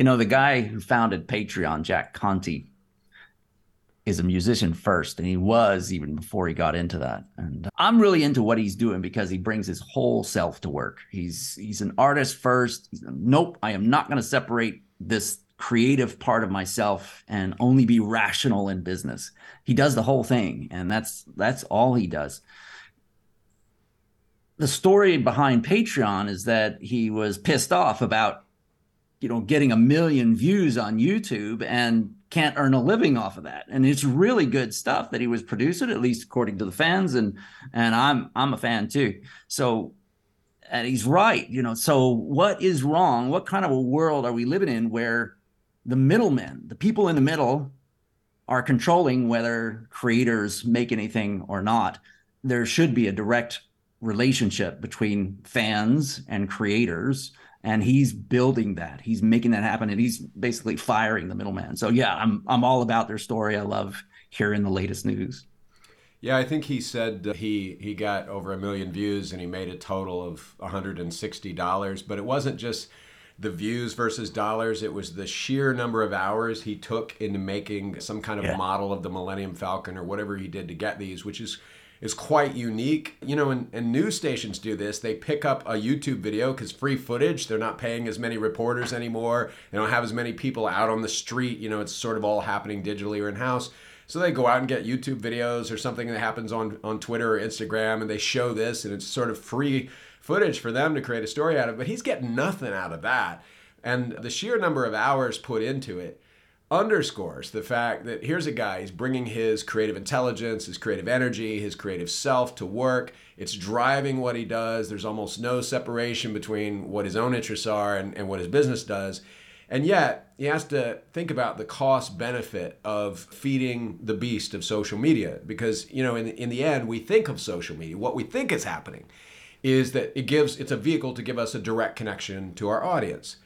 You know, the guy who founded Patreon, Jack Conte, is a musician first, and he was even before he got into that. And uh, I'm really into what he's doing because he brings his whole self to work. He's he's an artist first. Nope, I am not going to separate this creative part of myself and only be rational in business. He does the whole thing, and that's that's all he does. The story behind Patreon is that he was pissed off about you know getting a million views on YouTube and can't earn a living off of that. And it's really good stuff that he was producing, at least according to the fans, and and I'm I'm a fan too. So and he's right, you know. So what is wrong? What kind of a world are we living in where the middlemen, the people in the middle, are controlling whether creators make anything or not? There should be a direct relationship between fans and creators and he's building that. He's making that happen, and he's basically firing the middleman. So yeah, I'm I'm all about their story. I love hearing the latest news. Yeah, I think he said he he got over a million views and he made a total of 160 dollars. But it wasn't just the views versus dollars; it was the sheer number of hours he took into making some kind of yeah. model of the Millennium Falcon or whatever he did to get these, which is is quite unique. You know, and, and news stations do this. They pick up a YouTube video because free footage. They're not paying as many reporters anymore. They don't have as many people out on the street. You know, it's sort of all happening digitally or in house. So they go out and get YouTube videos or something that happens on, on Twitter or Instagram and they show this and it's sort of free footage for them to create a story out of. But he's getting nothing out of that. And the sheer number of hours put into it underscores the fact that here's a guy, he's bringing his creative intelligence, his creative energy, his creative self to work. It's driving what he does. There's almost no separation between what his own interests are and, and what his business does. And yet, he has to think about the cost benefit of feeding the beast of social media because, you know, in, in the end, we think of social media. What we think is happening is that it gives, it's a vehicle to give us a direct connection to our audience.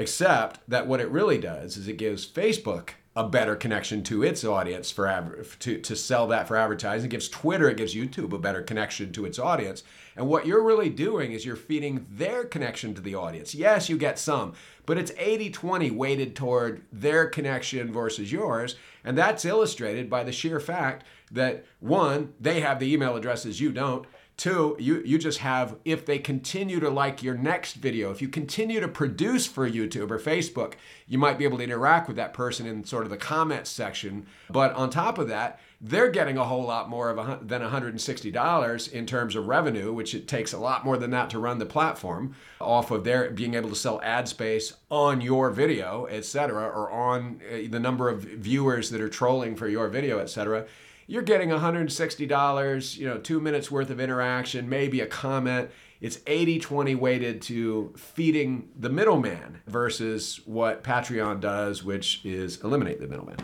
Except that what it really does is it gives Facebook a better connection to its audience for to, to sell that for advertising. It gives Twitter, it gives YouTube a better connection to its audience. And what you're really doing is you're feeding their connection to the audience. Yes, you get some, but it's 80 20 weighted toward their connection versus yours. And that's illustrated by the sheer fact that one, they have the email addresses you don't. Two, you, you just have, if they continue to like your next video, if you continue to produce for YouTube or Facebook, you might be able to interact with that person in sort of the comments section. But on top of that, they're getting a whole lot more of a, than $160 in terms of revenue, which it takes a lot more than that to run the platform off of their being able to sell ad space on your video, et cetera, or on uh, the number of viewers that are trolling for your video, et cetera you're getting $160, you know, two minutes worth of interaction, maybe a comment. It's 80 20 weighted to feeding the middleman versus what Patreon does, which is eliminate the middleman.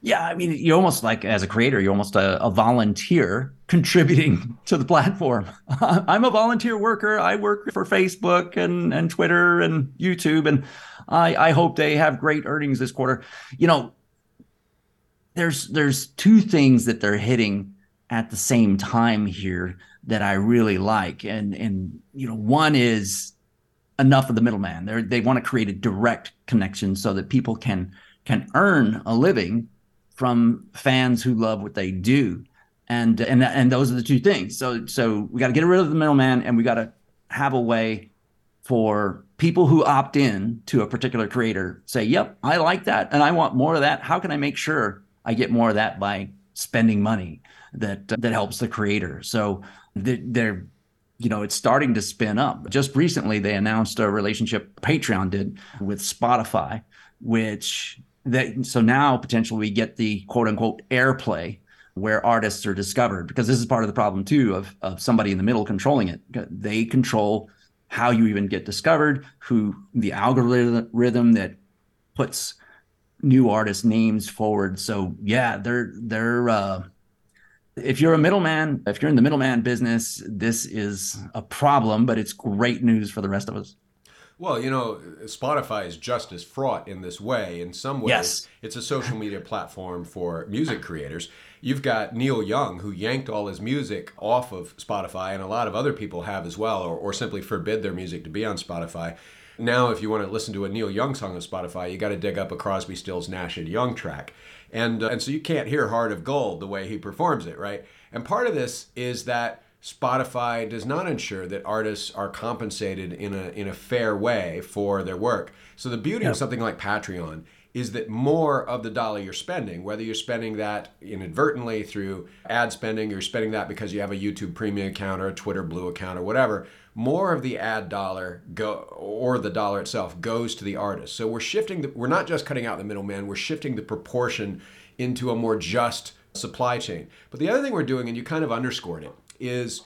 Yeah, I mean, you're almost like as a creator, you're almost a, a volunteer contributing to the platform. I'm a volunteer worker. I work for Facebook and, and Twitter and YouTube, and I, I hope they have great earnings this quarter. You know, there's there's two things that they're hitting at the same time here that I really like, and and you know one is enough of the middleman. They they want to create a direct connection so that people can can earn a living from fans who love what they do, and and and those are the two things. So so we got to get rid of the middleman, and we got to have a way for people who opt in to a particular creator say, "Yep, I like that, and I want more of that. How can I make sure I get more of that by spending money that that helps the creator. So they're you know it's starting to spin up. Just recently they announced a relationship Patreon did with Spotify, which that so now potentially we get the quote unquote airplay where artists are discovered because this is part of the problem too of of somebody in the middle controlling it. They control how you even get discovered, who the algorithm that puts new artist names forward. So yeah, they're they're uh, if you're a middleman, if you're in the middleman business, this is a problem, but it's great news for the rest of us. Well, you know, Spotify is just as fraught in this way. In some ways, yes. it's a social media platform for music creators. You've got Neil Young, who yanked all his music off of Spotify, and a lot of other people have as well, or, or simply forbid their music to be on Spotify. Now if you want to listen to a Neil Young song on Spotify, you got to dig up a Crosby, Stills, Nash and Young track, and uh, and so you can't hear Heart of Gold the way he performs it, right? And part of this is that Spotify does not ensure that artists are compensated in a in a fair way for their work. So the beauty yep. of something like Patreon is that more of the dollar you're spending, whether you're spending that inadvertently through ad spending, you're spending that because you have a YouTube premium account or a Twitter Blue account or whatever, more of the ad dollar go or the dollar itself goes to the artist. So we're shifting the, we're not just cutting out the middleman, we're shifting the proportion into a more just supply chain. But the other thing we're doing and you kind of underscored it is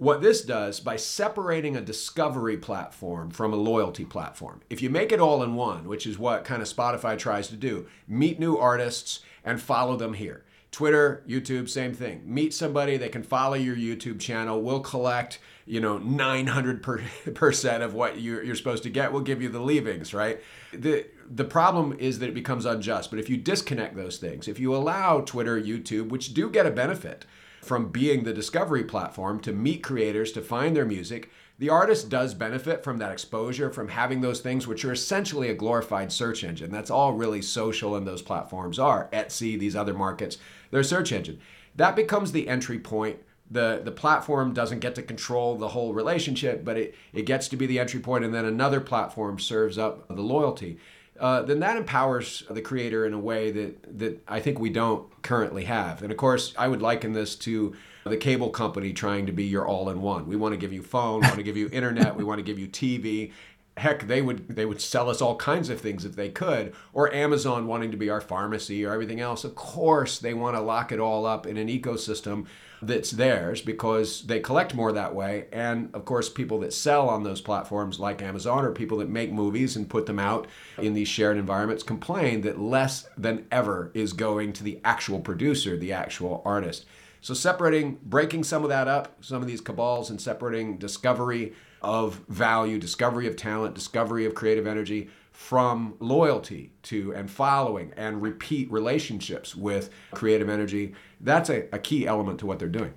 what this does by separating a discovery platform from a loyalty platform. If you make it all in one, which is what kind of Spotify tries to do, meet new artists and follow them here. Twitter, YouTube, same thing. Meet somebody, they can follow your YouTube channel. We'll collect, you know, 900% of what you're, you're supposed to get. We'll give you the leavings, right? The, the problem is that it becomes unjust. But if you disconnect those things, if you allow Twitter, YouTube, which do get a benefit, from being the discovery platform to meet creators to find their music, the artist does benefit from that exposure, from having those things which are essentially a glorified search engine. That's all really social and those platforms are. Etsy, these other markets, they're search engine. That becomes the entry point. The, the platform doesn't get to control the whole relationship, but it, it gets to be the entry point, and then another platform serves up the loyalty uh, then that empowers the creator in a way that that I think we don't currently have. And of course, I would liken this to the cable company trying to be your all-in-one. We want to give you phone, we want to give you internet, we want to give you TV. Heck, they would they would sell us all kinds of things if they could. Or Amazon wanting to be our pharmacy or everything else. Of course, they want to lock it all up in an ecosystem that's theirs because they collect more that way. And of course, people that sell on those platforms like Amazon or people that make movies and put them out in these shared environments complain that less than ever is going to the actual producer, the actual artist. So, separating, breaking some of that up, some of these cabals, and separating discovery of value, discovery of talent, discovery of creative energy from loyalty to and following and repeat relationships with creative energy. That's a, a key element to what they're doing.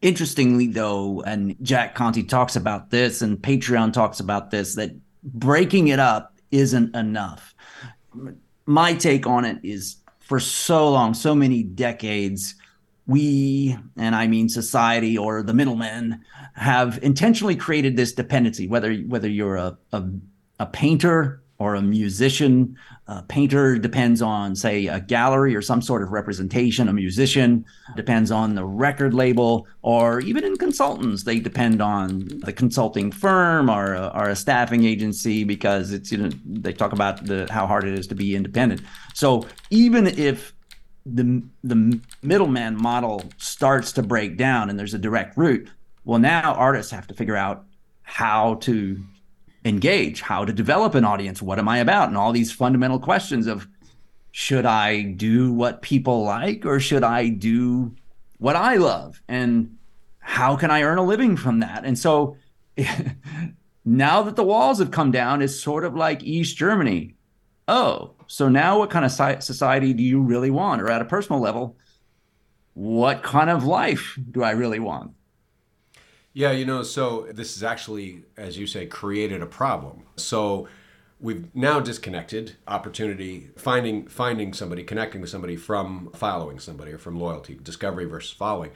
Interestingly, though, and Jack Conte talks about this, and Patreon talks about this, that breaking it up isn't enough. My take on it is for so long, so many decades, we, and I mean society or the middlemen, have intentionally created this dependency. Whether whether you're a a, a painter or a musician, a painter depends on say a gallery or some sort of representation. A musician depends on the record label, or even in consultants, they depend on the consulting firm or or a staffing agency because it's you know they talk about the how hard it is to be independent. So even if the the middleman model starts to break down and there's a direct route. Well now artists have to figure out how to engage how to develop an audience. What am i about? And all these fundamental questions of should i do what people like or should i do what i love? And how can i earn a living from that? And so now that the walls have come down it's sort of like east germany. Oh so now what kind of society do you really want? Or at a personal level, what kind of life do I really want? Yeah, you know, so this is actually, as you say, created a problem. So we've now disconnected opportunity, finding finding somebody, connecting with somebody from following somebody or from loyalty, discovery versus following.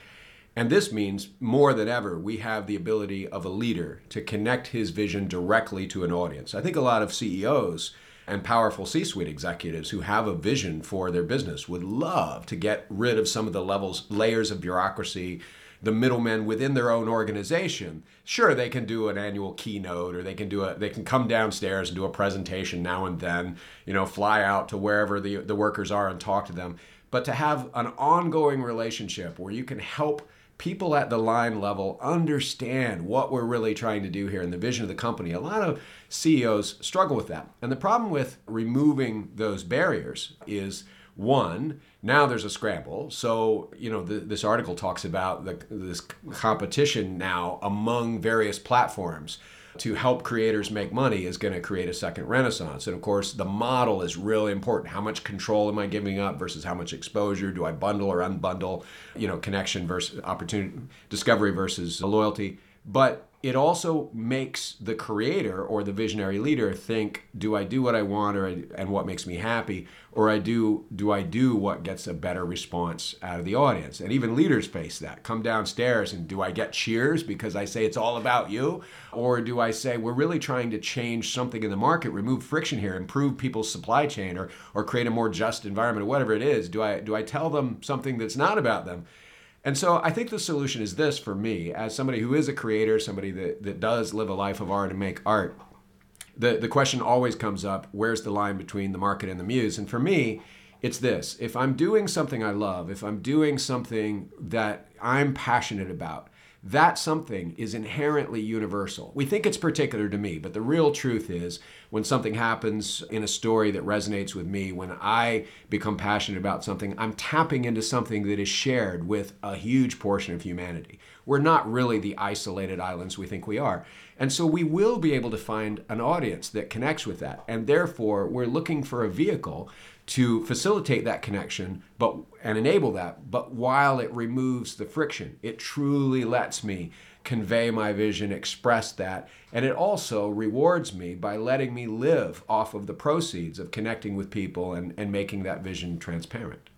And this means more than ever, we have the ability of a leader to connect his vision directly to an audience. I think a lot of CEOs and powerful C suite executives who have a vision for their business would love to get rid of some of the levels, layers of bureaucracy, the middlemen within their own organization. Sure, they can do an annual keynote or they can do a they can come downstairs and do a presentation now and then, you know, fly out to wherever the, the workers are and talk to them. But to have an ongoing relationship where you can help people at the line level understand what we're really trying to do here and the vision of the company. A lot of CEOs struggle with that. And the problem with removing those barriers is one, now there's a scramble. So, you know, the, this article talks about the, this competition now among various platforms to help creators make money is going to create a second renaissance. And of course, the model is really important. How much control am I giving up versus how much exposure? Do I bundle or unbundle? You know, connection versus opportunity, discovery versus loyalty. But it also makes the creator or the visionary leader think do i do what i want or and what makes me happy? Or i do do i do what gets a better response out of the audience? And even leaders face that. Come downstairs and do i get cheers because i say it's all about you? Or do i say we're really trying to change something in the market remove friction here improve people's supply chain or or create a more just environment or whatever it is? Do i do i tell them something that's not about them and so I think the solution is this for me, as somebody who is a creator, somebody that, that does live a life of art and make art. The, the question always comes up where's the line between the market and the muse? And for me, it's this if I'm doing something I love, if I'm doing something that I'm passionate about, that something is inherently universal. We think it's particular to me, but the real truth is when something happens in a story that resonates with me, when I become passionate about something, I'm tapping into something that is shared with a huge portion of humanity. We're not really the isolated islands we think we are. And so we will be able to find an audience that connects with that. And therefore, we're looking for a vehicle to facilitate that connection but and enable that but while it removes the friction it truly lets me convey my vision express that and it also rewards me by letting me live off of the proceeds of connecting with people and, and making that vision transparent